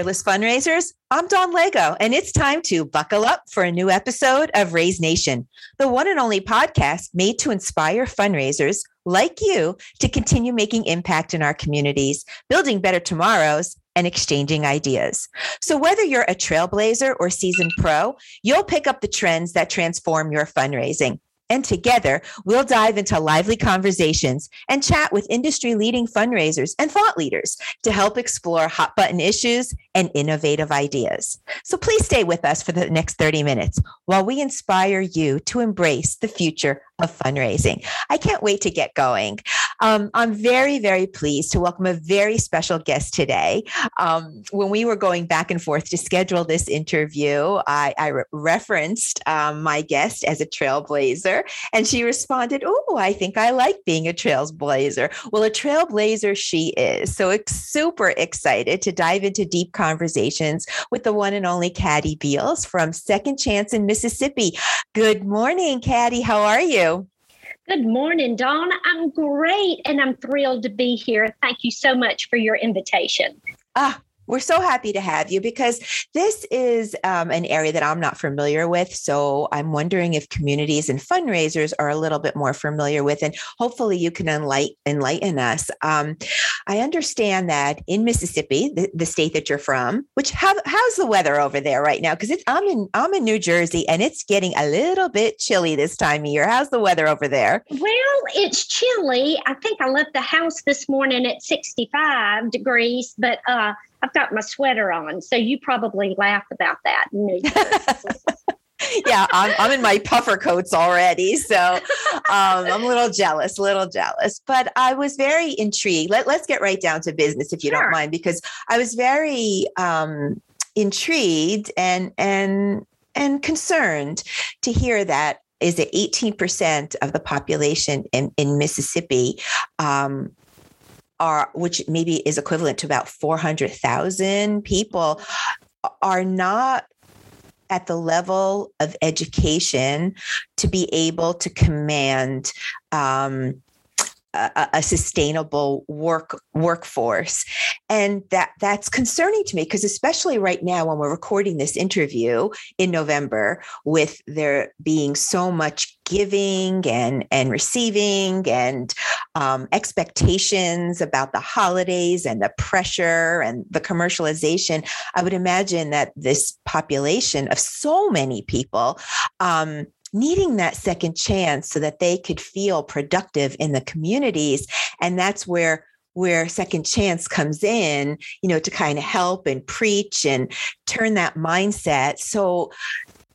Fearless Fundraisers. I'm Dawn Lego, and it's time to buckle up for a new episode of Raise Nation, the one and only podcast made to inspire fundraisers like you to continue making impact in our communities, building better tomorrows, and exchanging ideas. So, whether you're a trailblazer or seasoned pro, you'll pick up the trends that transform your fundraising. And together, we'll dive into lively conversations and chat with industry leading fundraisers and thought leaders to help explore hot button issues and innovative ideas. So please stay with us for the next 30 minutes while we inspire you to embrace the future of fundraising. I can't wait to get going. Um, I'm very, very pleased to welcome a very special guest today. Um, when we were going back and forth to schedule this interview, I, I re- referenced um, my guest as a trailblazer, and she responded, Oh, I think I like being a trailblazer. Well, a trailblazer she is. So super excited to dive into deep conversations with the one and only Caddy Beals from Second Chance in Mississippi. Good morning, Caddy. How are you? Good morning, Dawn. I'm great and I'm thrilled to be here. Thank you so much for your invitation. Ah, we're so happy to have you because this is um, an area that I'm not familiar with. So I'm wondering if communities and fundraisers are a little bit more familiar with, and hopefully you can enlighten, enlighten us. Um, I understand that in Mississippi, the, the, state that you're from, which how, how's the weather over there right now? Because I'm in I'm in New Jersey, and it's getting a little bit chilly this time of year. How's the weather over there? Well, it's chilly. I think I left the house this morning at 65 degrees, but uh, I've got my sweater on. So you probably laugh about that. yeah, I'm, I'm in my puffer coats already. So um, I'm a little jealous, a little jealous. But I was very intrigued. Let, let's get right down to business, if you sure. don't mind, because I was very um, intrigued and and and concerned to hear that is it 18% of the population in, in Mississippi um, are, which maybe is equivalent to about 400,000 people, are not at the level of education to be able to command um, a, a, sustainable work workforce. And that that's concerning to me because especially right now when we're recording this interview in November with there being so much giving and and receiving and um, expectations about the holidays and the pressure and the commercialization i would imagine that this population of so many people um, needing that second chance so that they could feel productive in the communities and that's where where second chance comes in you know to kind of help and preach and turn that mindset so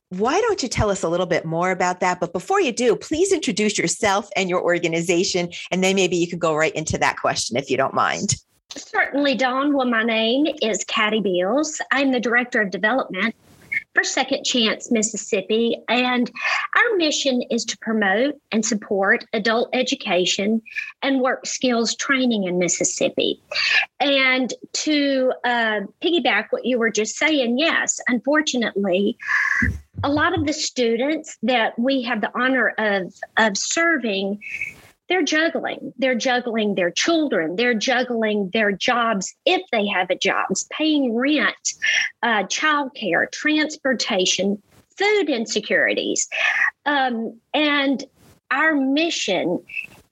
why don't you tell us a little bit more about that but before you do please introduce yourself and your organization and then maybe you can go right into that question if you don't mind Certainly, Dawn. Well, my name is Caddy Beals. I'm the Director of Development for Second Chance Mississippi. And our mission is to promote and support adult education and work skills training in Mississippi. And to uh, piggyback what you were just saying, yes, unfortunately, a lot of the students that we have the honor of, of serving they're juggling. They're juggling their children. They're juggling their jobs if they have a job, paying rent, uh, childcare, transportation, food insecurities. Um, and our mission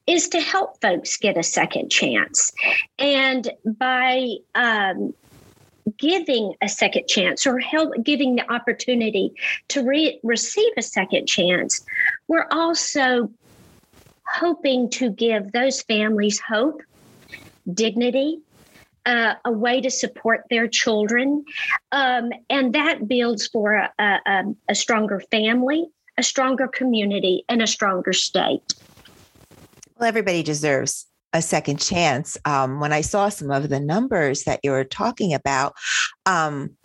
is to help folks get a second chance. And by um, giving a second chance or help giving the opportunity to re- receive a second chance, we're also hoping to give those families hope, dignity, uh, a way to support their children. Um, and that builds for a, a, a stronger family, a stronger community, and a stronger state. Well, everybody deserves a second chance. Um, when I saw some of the numbers that you were talking about, um,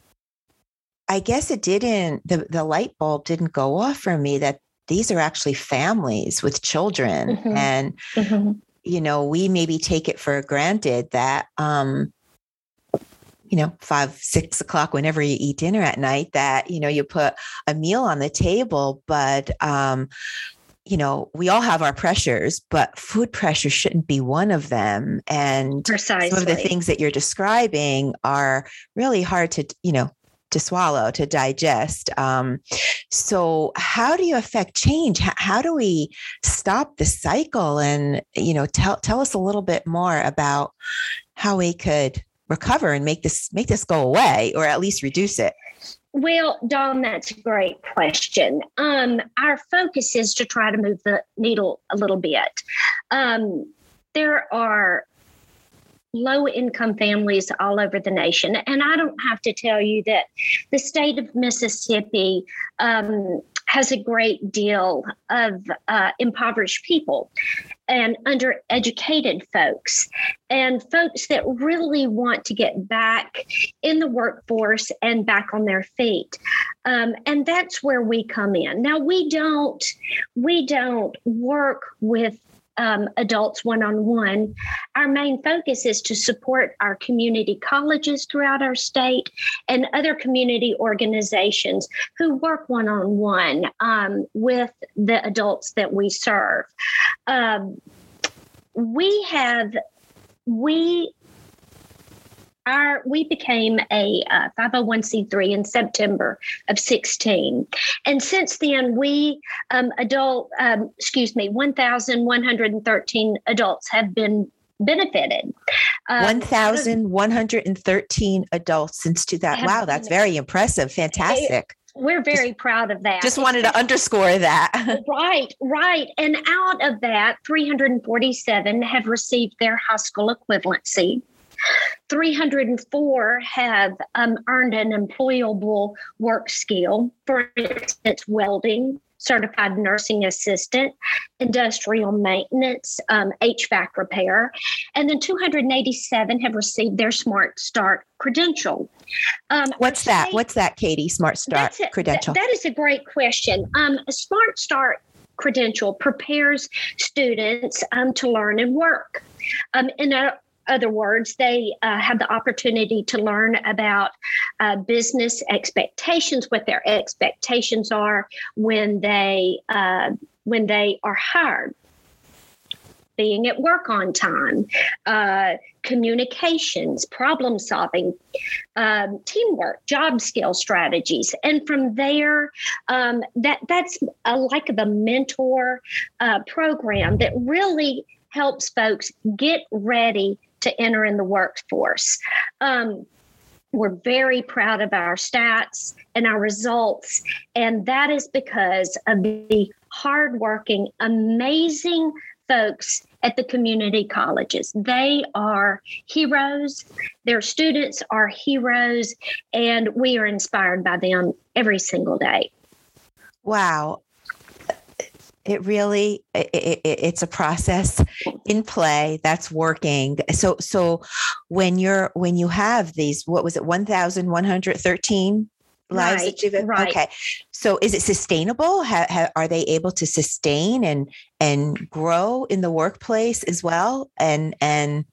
I guess it didn't, the, the light bulb didn't go off for me that these are actually families with children mm-hmm. and mm-hmm. you know we maybe take it for granted that um you know five six o'clock whenever you eat dinner at night that you know you put a meal on the table but um you know, we all have our pressures, but food pressure shouldn't be one of them. And Precisely. some of the things that you're describing are really hard to, you know, to swallow, to digest. Um, so, how do you affect change? How, how do we stop the cycle? And you know, tell tell us a little bit more about how we could recover and make this make this go away, or at least reduce it. Well, Dawn, that's a great question. Um, our focus is to try to move the needle a little bit. Um, there are low income families all over the nation. And I don't have to tell you that the state of Mississippi um, has a great deal of uh, impoverished people and undereducated folks and folks that really want to get back in the workforce and back on their feet um, and that's where we come in now we don't we don't work with um, adults one on one. Our main focus is to support our community colleges throughout our state and other community organizations who work one on one with the adults that we serve. Um, we have, we our we became a uh, 501c3 in September of 16, and since then we um, adult um, excuse me 1,113 adults have been benefited. Um, 1,113 adults since 2000. Wow, that's very impressive. Fantastic. We're very just, proud of that. Just wanted to underscore that. right, right. And out of that, 347 have received their high school equivalency. 304 have um, earned an employable work skill, for instance, welding, certified nursing assistant, industrial maintenance, um, HVAC repair, and then 287 have received their Smart Start credential. Um, What's that? What's that, Katie? Smart Start a, credential. Th- that is a great question. Um, a Smart Start credential prepares students um, to learn and work. Um, in a, other words, they uh, have the opportunity to learn about uh, business expectations, what their expectations are when they uh, when they are hired. Being at work on time, uh, communications, problem solving, um, teamwork, job skill strategies, and from there, um, that that's a, like a mentor uh, program that really helps folks get ready to enter in the workforce. Um, we're very proud of our stats and our results, and that is because of the hardworking, amazing folks at the community colleges. They are heroes. Their students are heroes, and we are inspired by them every single day. Wow it really it, it, it's a process in play that's working. So so when you're when you have these what was it 1113 lives right, that you've right. okay. So is it sustainable? Ha, ha, are they able to sustain and and grow in the workplace as well? And and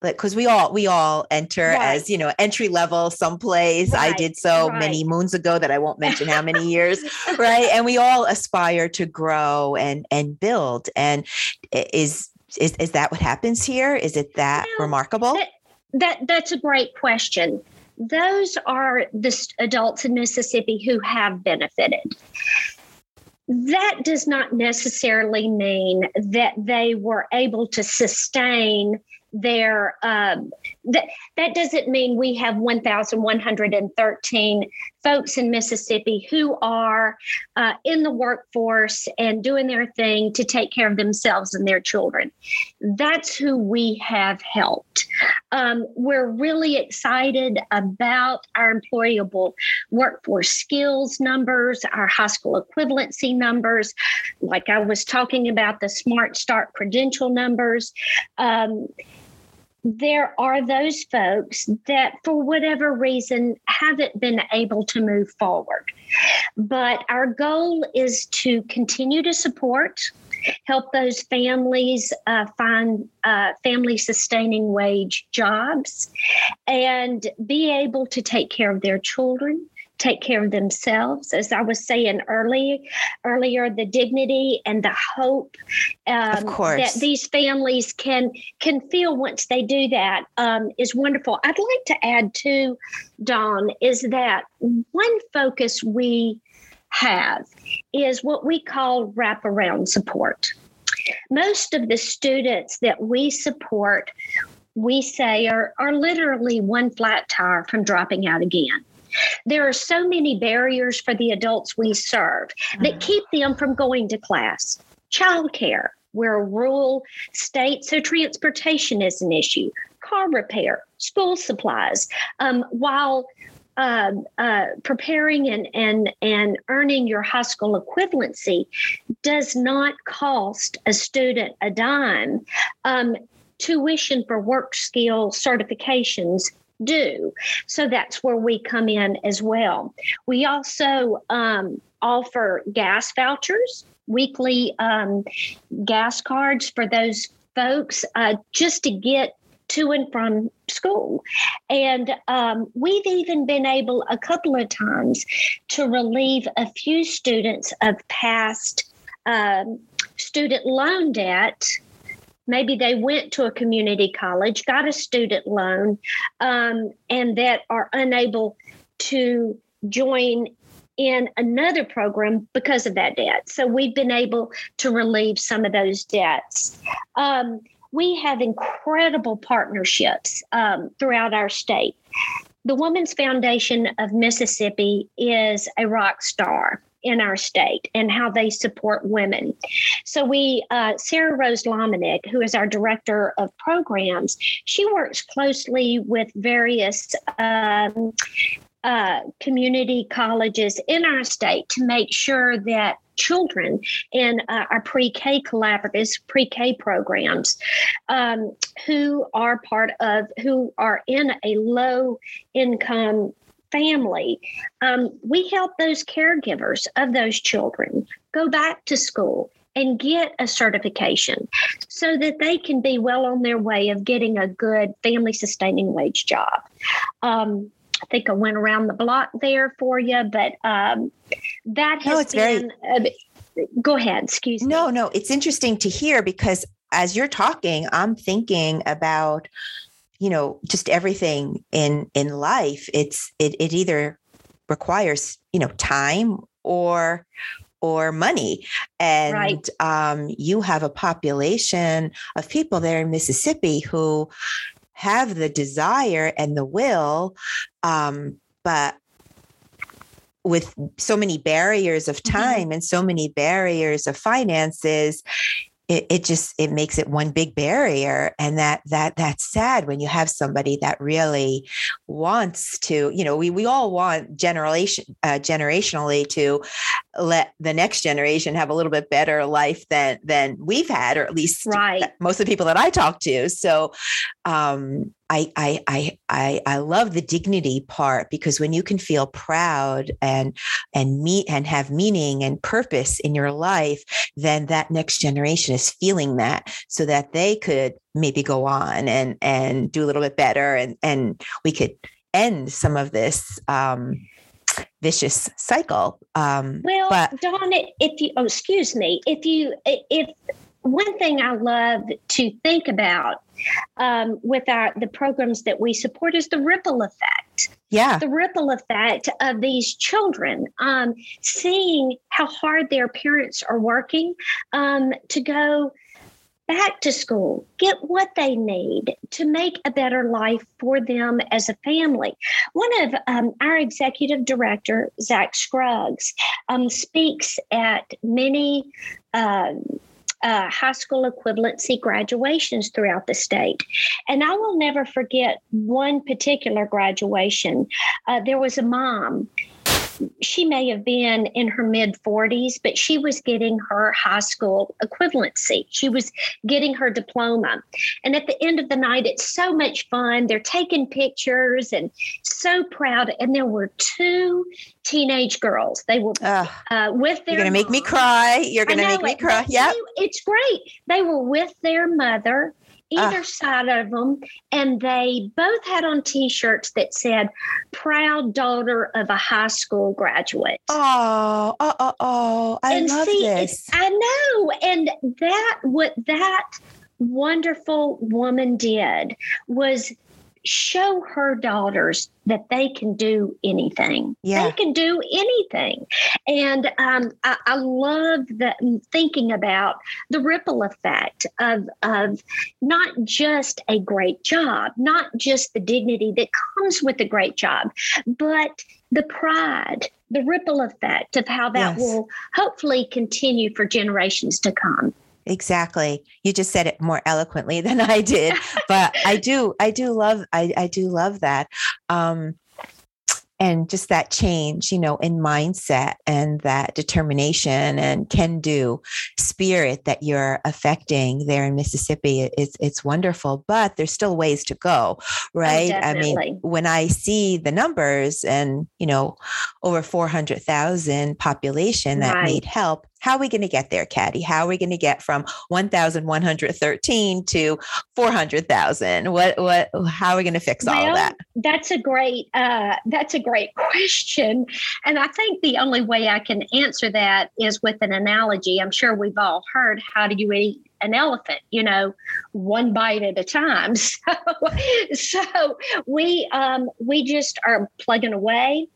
because we all we all enter right. as you know entry level someplace right. i did so right. many moons ago that i won't mention how many years right and we all aspire to grow and and build and is is is that what happens here is it that remarkable that, that that's a great question those are the adults in mississippi who have benefited that does not necessarily mean that they were able to sustain their um, that that doesn't mean we have 1113 folks in mississippi who are uh, in the workforce and doing their thing to take care of themselves and their children. That's who we have helped. Um, we're really excited about our employable workforce skills numbers our high school equivalency numbers. Like i was talking about the smart start credential numbers. Um, there are those folks that, for whatever reason, haven't been able to move forward. But our goal is to continue to support, help those families uh, find uh, family sustaining wage jobs, and be able to take care of their children take care of themselves. As I was saying earlier, earlier, the dignity and the hope um, that these families can can feel once they do that um, is wonderful. I'd like to add too, Dawn, is that one focus we have is what we call wraparound support. Most of the students that we support, we say are, are literally one flat tire from dropping out again. There are so many barriers for the adults we serve that mm. keep them from going to class. Childcare, we're a rural state, so transportation is an issue. Car repair, school supplies. Um, while uh, uh, preparing and, and, and earning your high school equivalency does not cost a student a dime. Um, tuition for work skill certifications do. So that's where we come in as well. We also um, offer gas vouchers, weekly um, gas cards for those folks uh, just to get to and from school. And um, we've even been able a couple of times to relieve a few students of past um, student loan debt. Maybe they went to a community college, got a student loan, um, and that are unable to join in another program because of that debt. So we've been able to relieve some of those debts. Um, we have incredible partnerships um, throughout our state. The Women's Foundation of Mississippi is a rock star in our state and how they support women. So we, uh, Sarah Rose Lomenick, who is our director of programs, she works closely with various um, uh, community colleges in our state to make sure that children in uh, our pre-K collaboratives, pre-K programs, um, who are part of, who are in a low income family, um, we help those caregivers of those children go back to school and get a certification so that they can be well on their way of getting a good family sustaining wage job. Um, I think I went around the block there for you, but um, that has no, it's been. Very, uh, go ahead. Excuse me. No, no, it's interesting to hear because as you're talking, I'm thinking about, you know, just everything in in life. It's it it either requires you know time or or money and right. um, you have a population of people there in mississippi who have the desire and the will, um, but with so many barriers of mm-hmm. time mm-hmm. and so many barriers of finances it, it just it makes it one big barrier and that that that's sad when you have somebody that really wants to you know we we all want generation uh, generationally to let the next generation have a little bit better life than than we've had or at least right. most of the people that I talk to so um I, I I I I love the dignity part because when you can feel proud and and meet and have meaning and purpose in your life, then that next generation is feeling that so that they could maybe go on and and do a little bit better and and we could end some of this um, vicious cycle. Um, well, but, Dawn, if you oh, excuse me, if you if one thing I love to think about um, with our the programs that we support is the ripple effect. Yeah, the ripple effect of these children um, seeing how hard their parents are working um, to go back to school, get what they need to make a better life for them as a family. One of um, our executive director, Zach Scruggs, um, speaks at many. Um, uh, high school equivalency graduations throughout the state. And I will never forget one particular graduation. Uh, there was a mom she may have been in her mid 40s, but she was getting her high school equivalency. She was getting her diploma. And at the end of the night, it's so much fun. They're taking pictures and so proud. And there were two teenage girls. They were uh, with their. You're going to make me cry. You're going to make me cry. Yeah. It's great. They were with their mother Ah. either uh, side of them, and they both had on T-shirts that said "Proud daughter of a high school graduate." Oh, oh, oh, oh! I and love see, this. I know, and that what that wonderful woman did was show her daughters that they can do anything. Yeah. They can do anything. And um, I, I, love the thinking about the ripple effect of, of not just a great job, not just the dignity that comes with a great job, but the pride, the ripple effect of how that yes. will hopefully continue for generations to come exactly. You just said it more eloquently than i did but i do i do love i, I do love that um and just that change you know in mindset and that determination and can do spirit that you're affecting there in mississippi it's it's wonderful but there's still ways to go oh, right? Oh, i mean when i see the numbers and you know over 400,000 population that right. need help how are we going to get there, Caddy? How are we going to get from 1,113 to 400,000? What, what, how are we going to fix well, all of that? That's a great, uh, that's a great question. And I think the only way I can answer that is with an analogy. I'm sure we've all heard, how do you eat an elephant, you know, one bite at a time. So, so we um, we just are plugging away.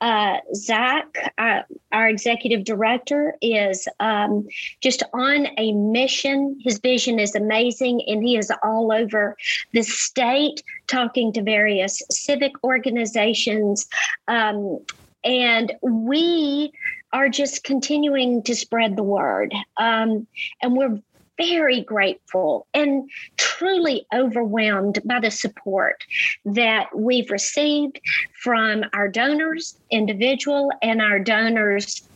Uh, Zach, uh, our executive director, is um, just on a mission. His vision is amazing, and he is all over the state talking to various civic organizations. Um, and we are just continuing to spread the word. Um, and we're very grateful and truly overwhelmed by the support that we've received from our donors, individual, and our donors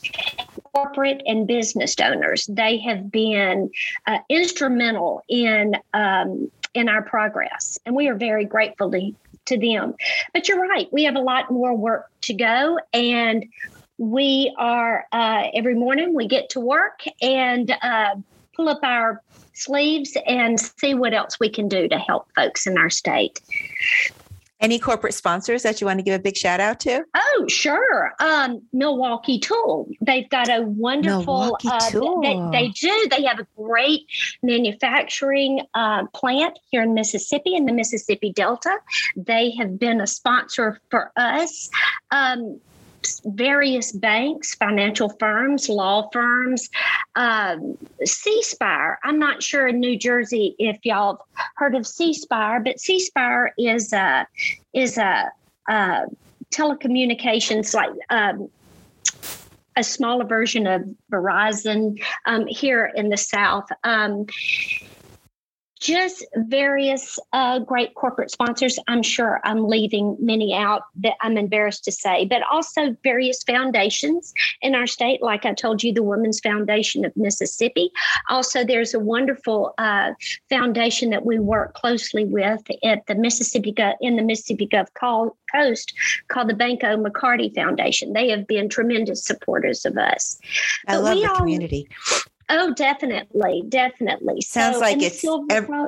corporate and business donors. They have been uh, instrumental in um, in our progress, and we are very grateful to, to them. But you're right; we have a lot more work to go, and we are uh, every morning we get to work and. Uh, pull up our sleeves and see what else we can do to help folks in our state. Any corporate sponsors that you want to give a big shout out to? Oh, sure. Um, Milwaukee Tool. They've got a wonderful. Uh, they, they, do. They have a great manufacturing uh, plant here in Mississippi in the Mississippi Delta. They have been a sponsor for us. Um, various banks, financial firms, law firms, um. I'm not sure in New Jersey if y'all have heard of C Spire, but C Spire is a is a, a telecommunications like. Um, a smaller version of Verizon um, here in the South. Um, just various uh, great corporate sponsors. I'm sure I'm leaving many out that I'm embarrassed to say, but also various foundations in our state. Like I told you, the Women's Foundation of Mississippi. Also, there's a wonderful uh, foundation that we work closely with at the Mississippi in the Mississippi Gulf Coast called the Banco McCarty Foundation. They have been tremendous supporters of us. I but love the all, community. Oh, definitely, definitely. Sounds so, like it's every,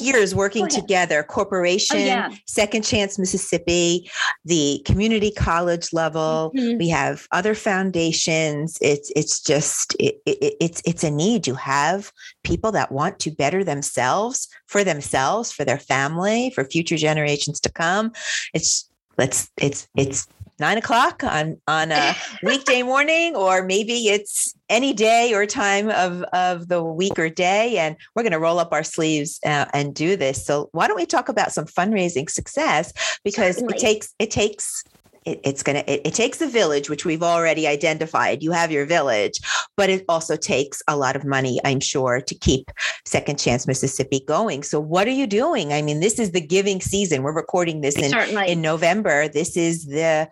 years working together. Corporation, oh, yeah. Second Chance Mississippi, the community college level. Mm-hmm. We have other foundations. It's it's just it, it, it's it's a need. You have people that want to better themselves for themselves, for their family, for future generations to come. It's let's it's it's nine o'clock on on a weekday morning, or maybe it's any day or time of of the week or day, and we're going to roll up our sleeves uh, and do this. So why don't we talk about some fundraising success? Because Certainly. it takes it takes it, it's going to, it, it, takes a village, which we've already identified. You have your village, but it also takes a lot of money, I'm sure, to keep Second Chance Mississippi going. So, what are you doing? I mean, this is the giving season. We're recording this in, in November. This is the,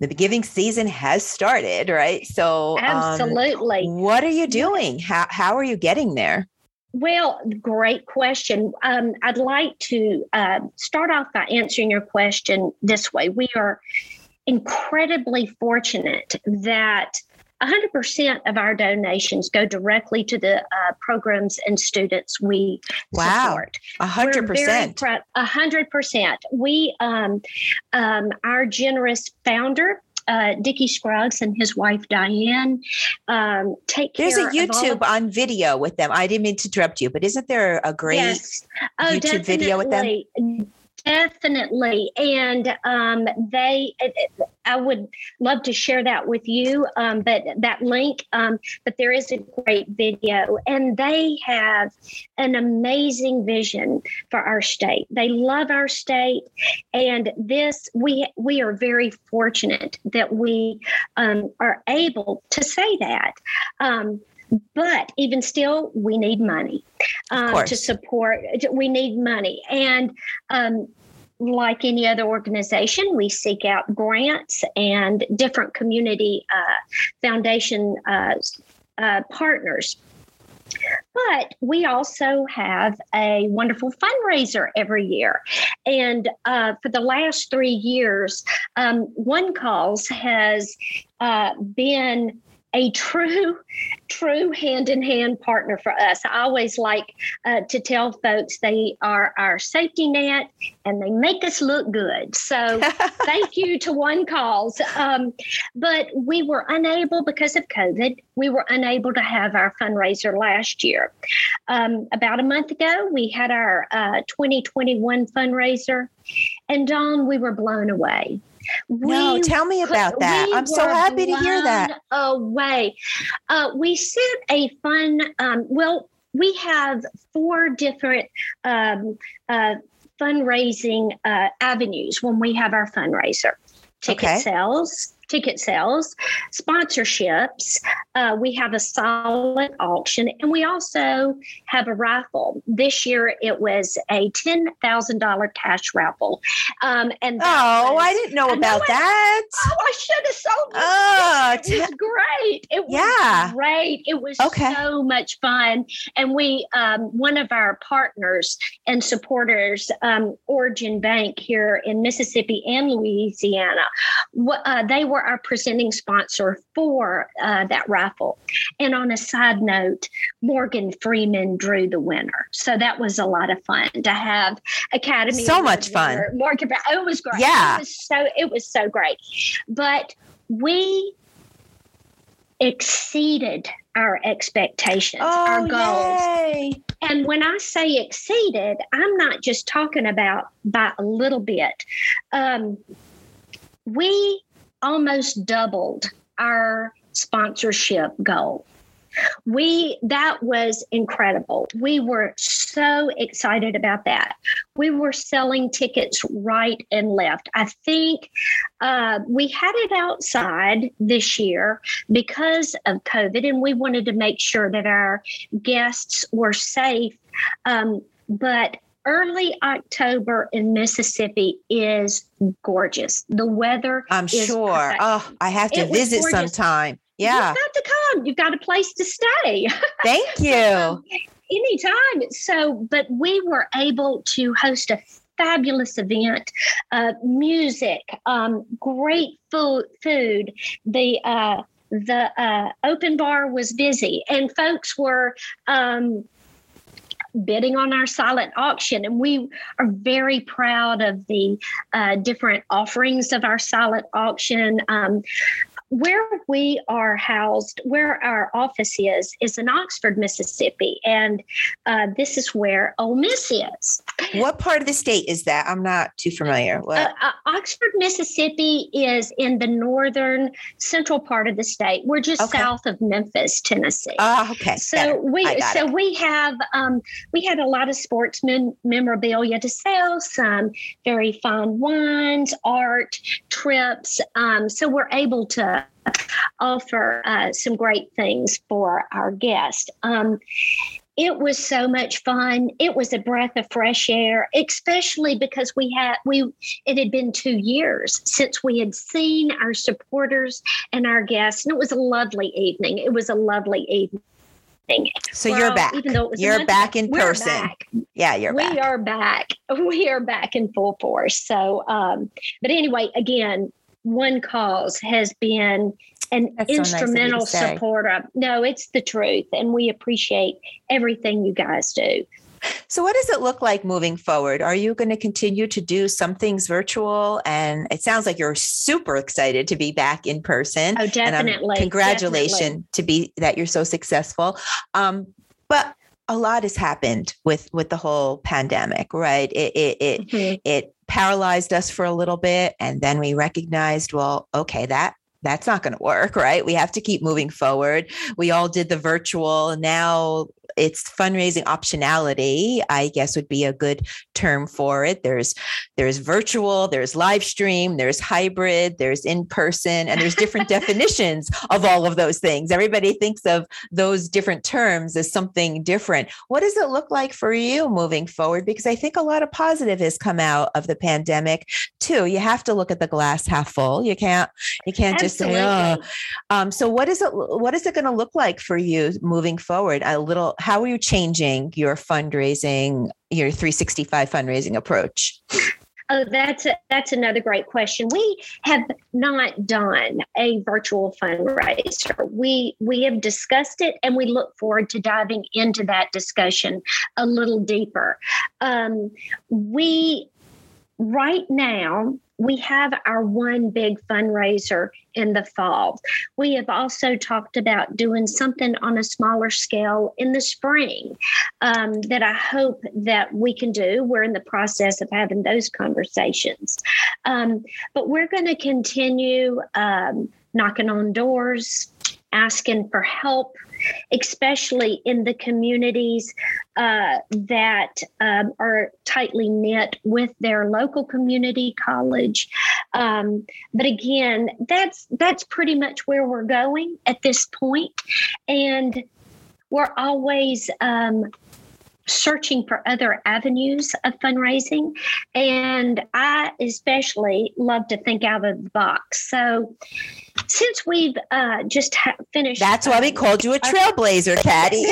the giving season has started, right? So, absolutely. Um, what are you doing? How, how are you getting there? Well, great question. Um, I'd like to uh, start off by answering your question this way. We are incredibly fortunate that 100% of our donations go directly to the uh, programs and students we wow. support. 100%. A hundred percent. We, um, um, our generous founder, uh, Dickie Scruggs and his wife Diane um, take There's care. a YouTube of on video with them. I didn't mean to interrupt you, but isn't there a great yes. oh, YouTube video with them? Definitely. And um, they, I would love to share that with you, um, but that link, um, but there is a great video. And they have an amazing vision for our state. They love our state. And this, we, we are very fortunate that we um, are able to say that. Um, but even still, we need money um, to support. We need money, and um, like any other organization, we seek out grants and different community uh, foundation uh, uh, partners. But we also have a wonderful fundraiser every year. And uh, for the last three years, um, OneCause has uh, been a true, true hand in hand partner for us. I always like uh, to tell folks they are our safety net and they make us look good. So thank you to OneCause. Um, but we were unable, because of COVID, we were unable to have our fundraiser last year. Um, about a month ago, we had our uh, 2021 fundraiser. And Dawn, we were blown away. No, tell me about that. I'm so happy to hear that. Away. Uh, we set a fun, um, well, we have four different um, uh, fundraising uh, avenues when we have our fundraiser ticket okay. sales, ticket sales, sponsorships. Uh, we have a silent auction, and we also have a raffle. This year, it was a ten thousand dollar cash raffle. Um, and oh, was, I didn't know about that. Oh, I should have sold. Oh, it was great. It was yeah. great. It was okay. so much fun, and we um, one of our partners and supporters, um, Origin Bank here in Mississippi and Louisiana, uh, they were our presenting sponsor for uh, that raffle. And on a side note, Morgan Freeman drew the winner. So that was a lot of fun to have Academy. So much fun. Morgan, oh, it was great. Yeah. It was so it was so great. But we exceeded our expectations, oh, our goals. Yay. And when I say exceeded, I'm not just talking about by a little bit. Um, we almost doubled our sponsorship goal. We that was incredible. We were so excited about that. We were selling tickets right and left. I think uh, we had it outside this year because of COVID, and we wanted to make sure that our guests were safe. Um, but early October in Mississippi is gorgeous. The weather I'm sure. Perfect. Oh, I have to it visit sometime. Yeah. You've got to come. You've got a place to stay. Thank you. anytime. So, but we were able to host a fabulous event, uh, music, um, great food, food. The uh, the uh, open bar was busy, and folks were um, bidding on our silent auction. And we are very proud of the uh, different offerings of our silent auction. Um, where we are housed, where our office is, is in Oxford, Mississippi, and uh, this is where Ole Miss is. What part of the state is that? I'm not too familiar. Uh, uh, Oxford, Mississippi is in the northern central part of the state. We're just okay. south of Memphis, Tennessee. Oh, okay. So Better. we so it. we have um, we had a lot of sports memorabilia to sell, some very fine wines, art, trips. Um, so we're able to offer uh, some great things for our guests. Um, it was so much fun. It was a breath of fresh air, especially because we had we it had been two years since we had seen our supporters and our guests, and it was a lovely evening. It was a lovely evening. So well, you're back. Even though it was you're back in person. Back. Yeah, you're we back. We are back. We are back in full force. So, um, but anyway, again, OneCause has been an That's instrumental so nice supporter. No, it's the truth. And we appreciate everything you guys do. So, what does it look like moving forward? Are you going to continue to do some things virtual? And it sounds like you're super excited to be back in person. Oh, definitely. congratulations definitely. to be that you're so successful. Um, but a lot has happened with with the whole pandemic, right? It it it, mm-hmm. it paralyzed us for a little bit, and then we recognized, well, okay, that that's not going to work, right? We have to keep moving forward. We all did the virtual. And now it's fundraising optionality, I guess would be a good term for it. There's there's virtual, there's live stream, there's hybrid, there's in person, and there's different definitions of all of those things. Everybody thinks of those different terms as something different. What does it look like for you moving forward? Because I think a lot of positive has come out of the pandemic too. You have to look at the glass half full. You can't you can't Absolutely. just say, oh. Um, so what is it what is it going to look like for you moving forward? A little how are you changing your fundraising, your 365 fundraising approach? Oh, that's a, that's another great question. We have not done a virtual fundraiser. We we have discussed it, and we look forward to diving into that discussion a little deeper. Um, we right now we have our one big fundraiser in the fall. We have also talked about doing something on a smaller scale in the spring um, that I hope that we can do. We're in the process of having those conversations. Um, but we're going to continue um, knocking on doors, asking for help especially in the communities uh, that um, are tightly knit with their local community college. Um, but again, that's that's pretty much where we're going at this point, and we're always. Um, searching for other avenues of fundraising. And I especially love to think out of the box. So, since we've uh, just ha- finished, that's why we called you a trailblazer, Patty.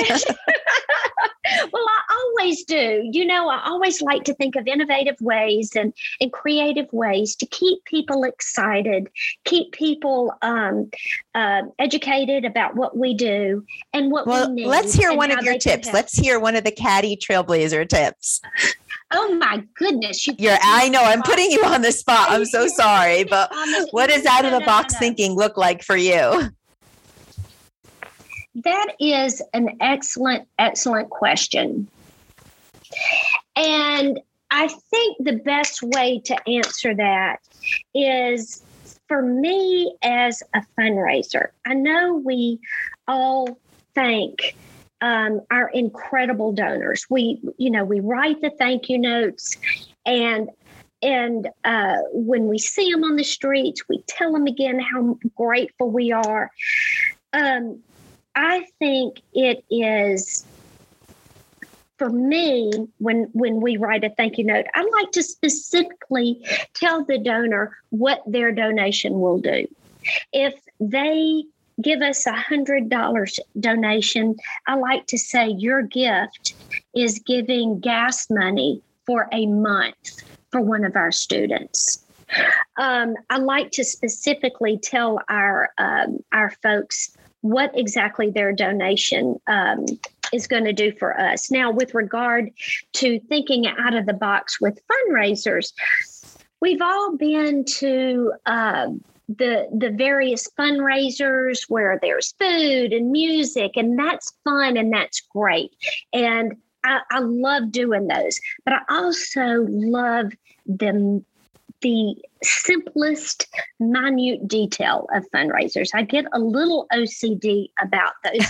Always do. You know, I always like to think of innovative ways and, and creative ways to keep people excited, keep people um, uh, educated about what we do and what well, we need. Let's hear one of your tips. Let's hear one of the Caddy Trailblazer tips. Oh my goodness! You You're. I know. I'm putting you on the spot. I'm so sorry, but what does out of the box thinking look like for you? That is an excellent, excellent question. And I think the best way to answer that is for me as a fundraiser. I know we all thank um, our incredible donors. We, you know, we write the thank you notes, and and uh, when we see them on the streets, we tell them again how grateful we are. Um, I think it is for me when when we write a thank you note i like to specifically tell the donor what their donation will do. If they give us a hundred dollars donation i like to say your gift is giving gas money for a month for one of our students. Um, I like to specifically tell our um, our folks what exactly their donation um, is going to do for us. Now, with regard to thinking out of the box with fundraisers, we've all been to uh, the the various fundraisers where there's food and music, and that's fun and that's great. And I, I love doing those, but I also love them the simplest, minute detail of fundraisers. I get a little OCD about those.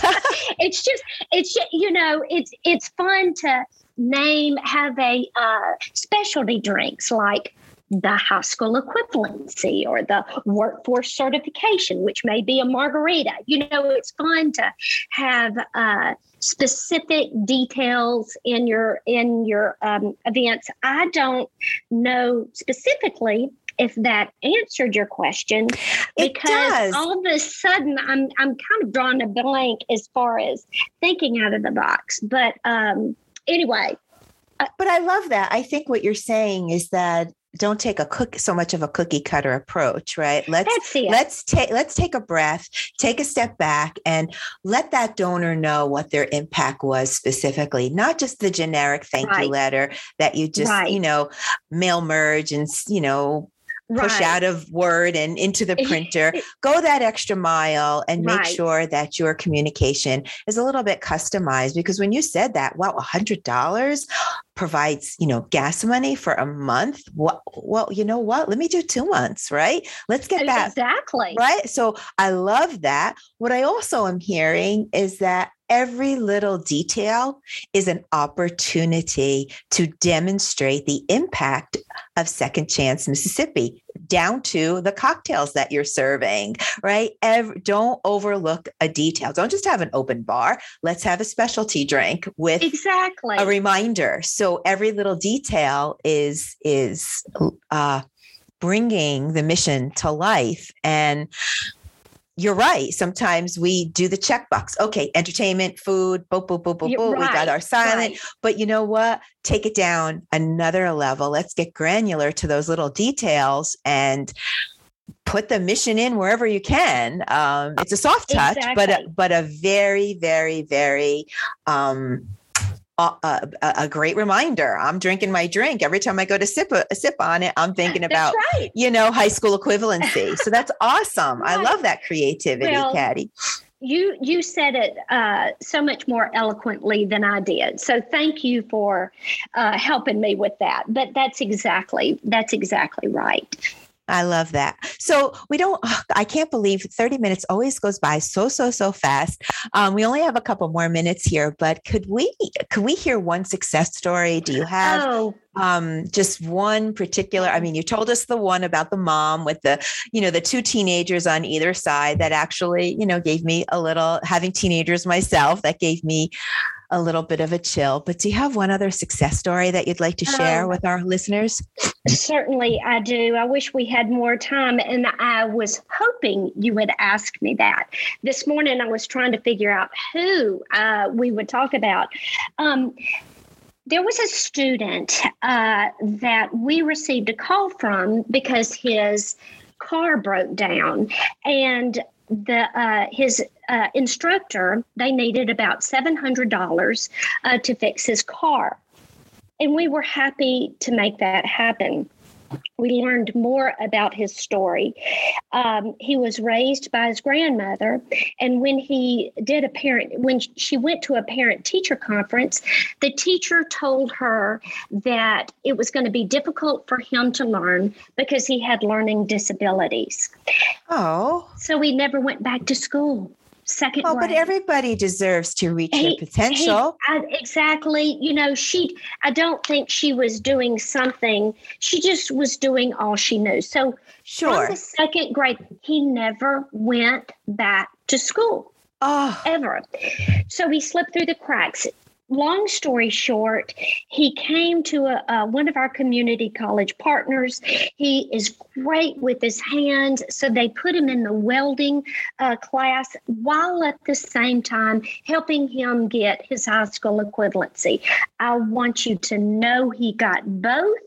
it's just, it's just, you know, it's it's fun to name have a uh, specialty drinks like the high school equivalency or the workforce certification, which may be a margarita. You know, it's fun to have uh, specific details in your in your um, events. I don't know specifically if that answered your question because all of a sudden I'm I'm kind of drawing a blank as far as thinking out of the box. But um, anyway, but I love that. I think what you're saying is that don't take a cook so much of a cookie cutter approach, right? Let's let's take let's take a breath, take a step back, and let that donor know what their impact was specifically, not just the generic thank right. you letter that you just right. you know mail merge and you know push right. out of Word and into the printer. Go that extra mile and make right. sure that your communication is a little bit customized. Because when you said that, wow, a hundred dollars provides, you know, gas money for a month. Well, well, you know what? Let me do two months, right? Let's get that exactly right. So I love that. What I also am hearing is that every little detail is an opportunity to demonstrate the impact of Second Chance Mississippi down to the cocktails that you're serving, right? Every, don't overlook a detail. Don't just have an open bar. Let's have a specialty drink with exactly a reminder. So every little detail is is uh, bringing the mission to life and you're right. Sometimes we do the checkbox. Okay, entertainment, food, boop, boop, boop, boop, boop. Right, we got our silent. Right. But you know what? Take it down another level. Let's get granular to those little details and put the mission in wherever you can. Um, it's a soft touch, exactly. but a, but a very, very, very um, a, a, great reminder. I'm drinking my drink every time I go to sip a, a sip on it. I'm thinking about right. you know high school equivalency. so that's awesome. Right. I love that creativity, well, Caddy. You you said it uh, so much more eloquently than I did. So thank you for uh, helping me with that. But that's exactly that's exactly right. I love that. So we don't, I can't believe 30 minutes always goes by so, so, so fast. Um, we only have a couple more minutes here, but could we, could we hear one success story? Do you have oh. um, just one particular, I mean, you told us the one about the mom with the, you know, the two teenagers on either side that actually, you know, gave me a little, having teenagers myself, that gave me a little bit of a chill. But do you have one other success story that you'd like to share um, with our listeners? Certainly, I do. I wish we had more time, and I was hoping you would ask me that. This morning, I was trying to figure out who uh, we would talk about. Um, there was a student uh, that we received a call from because his car broke down and the uh, his uh, instructor they needed about seven hundred dollars uh, to fix his car, and we were happy to make that happen we learned more about his story. Um, he was raised by his grandmother, and when he did a parent, when she went to a parent teacher conference, the teacher told her that it was going to be difficult for him to learn because he had learning disabilities. Oh. So he never went back to school second oh, but everybody deserves to reach he, their potential. He, I, exactly. You know, she, I don't think she was doing something. She just was doing all she knew. So sure. from the second grade, he never went back to school. Oh. Ever. So he slipped through the cracks long story short, he came to a, one of our community college partners. He is great with his hands, so they put him in the welding uh, class while at the same time helping him get his high school equivalency. I want you to know he got both.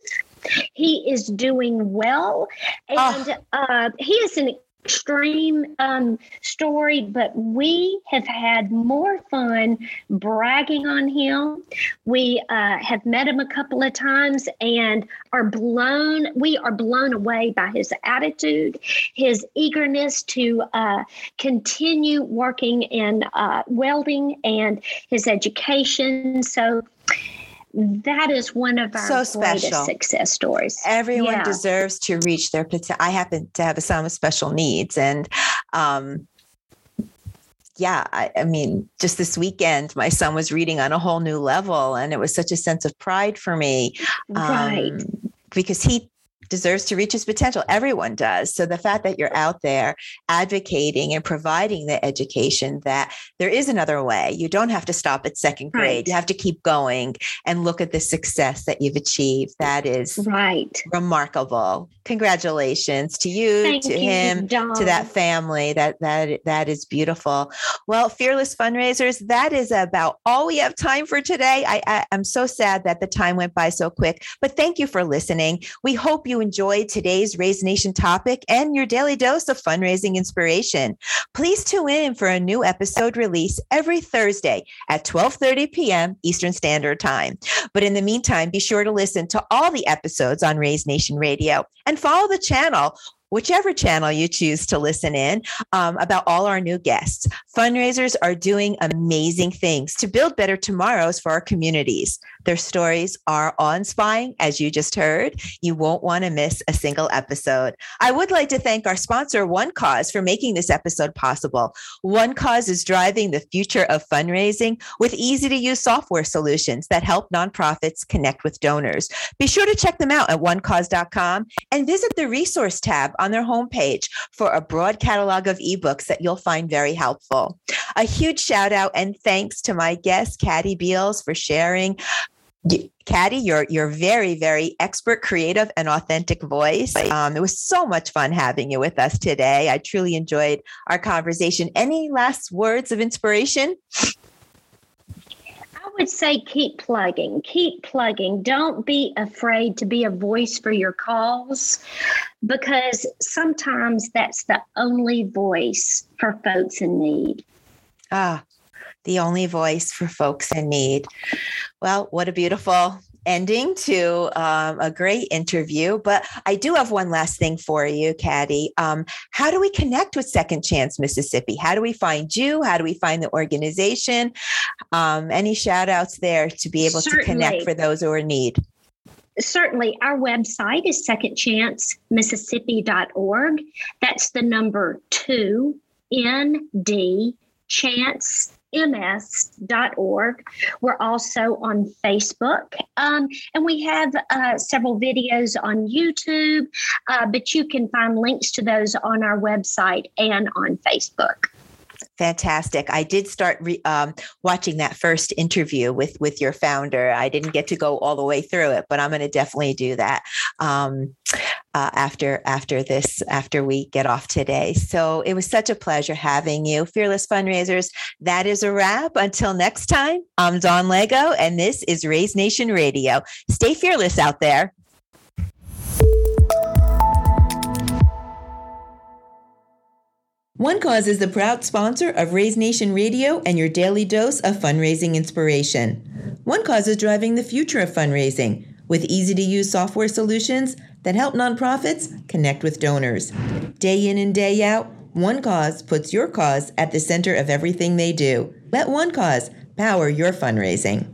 He is doing well, and oh. uh, he is an extreme um, story, but we have had more fun bragging on him. We uh, have met him a couple of times and are blown, we are blown away by his attitude, his eagerness to uh, continue working in uh, welding and his education. So, that is one of our so special success stories. Everyone yeah. deserves to reach their potential. I happen to have a son with special needs, and um, yeah, I, I, mean, just this weekend, my son was reading on a whole new level, and it was such a sense of pride for me. Um, right. Because he deserves to reach his potential. Everyone does. So the fact that you're out there advocating and providing the education that there is another way. You don't have to stop at second grade. Right. You have to keep going and look at the success that you've achieved. That is right. Remarkable. Congratulations to you, Thank to you, him, Dawn. to that family. That that that is beautiful. Well, fearless fundraisers. That is about all we have time for today. I, I I'm so sad that the time went by so quick, but thank you for listening. We hope you you enjoyed today's Raise Nation topic and your daily dose of fundraising inspiration. Please tune in for a new episode release every Thursday at 12:30 p.m. Eastern Standard Time. But in the meantime, be sure to listen to all the episodes on Raise Nation Radio and follow the channel whichever channel you choose to listen in, um, about all our new guests. Fundraisers are doing amazing things to build better tomorrows for our communities. Their stories are awe inspiring, as you just heard. You won't want to miss a single episode. I would like to thank our sponsor, OneCause, for making this episode possible. OneCause is driving the future of fundraising with easy to use software solutions that help nonprofits connect with donors. Be sure to check them out at onecause.com and visit the resource tab on their homepage for a broad catalog of ebooks that you'll find very helpful. A huge shout out and thanks to my guest, Caddy Beals, for sharing Caddy, your your very very expert, creative, and authentic voice. Um, it was so much fun having you with us today. I truly enjoyed our conversation. Any last words of inspiration? I would say keep plugging, keep plugging. Don't be afraid to be a voice for your cause because sometimes that's the only voice for folks in need. Ah, the only voice for folks in need. Well, what a beautiful ending to um, a great interview. But I do have one last thing for you, Caddy. Um, how do we connect with Second Chance Mississippi? How do we find you? How do we find the organization? Um, any shout outs there to be able Certainly. to connect for those who are in need? Certainly. Our website is secondchancemississippi.org. That's the number two, ND, chance ms.org. We're also on Facebook. Um, and we have uh, several videos on YouTube, uh, but you can find links to those on our website and on Facebook. Fantastic. I did start re, um, watching that first interview with with your founder. I didn't get to go all the way through it, but I'm going to definitely do that um, uh, after after this after we get off today. So it was such a pleasure having you, fearless fundraisers. That is a wrap. Until next time, I'm Dawn Lego, and this is Raise Nation Radio. Stay fearless out there. OneCause is the proud sponsor of Raise Nation Radio and your daily dose of fundraising inspiration. OneCause is driving the future of fundraising with easy to use software solutions that help nonprofits connect with donors. Day in and day out, OneCause puts your cause at the center of everything they do. Let OneCause power your fundraising.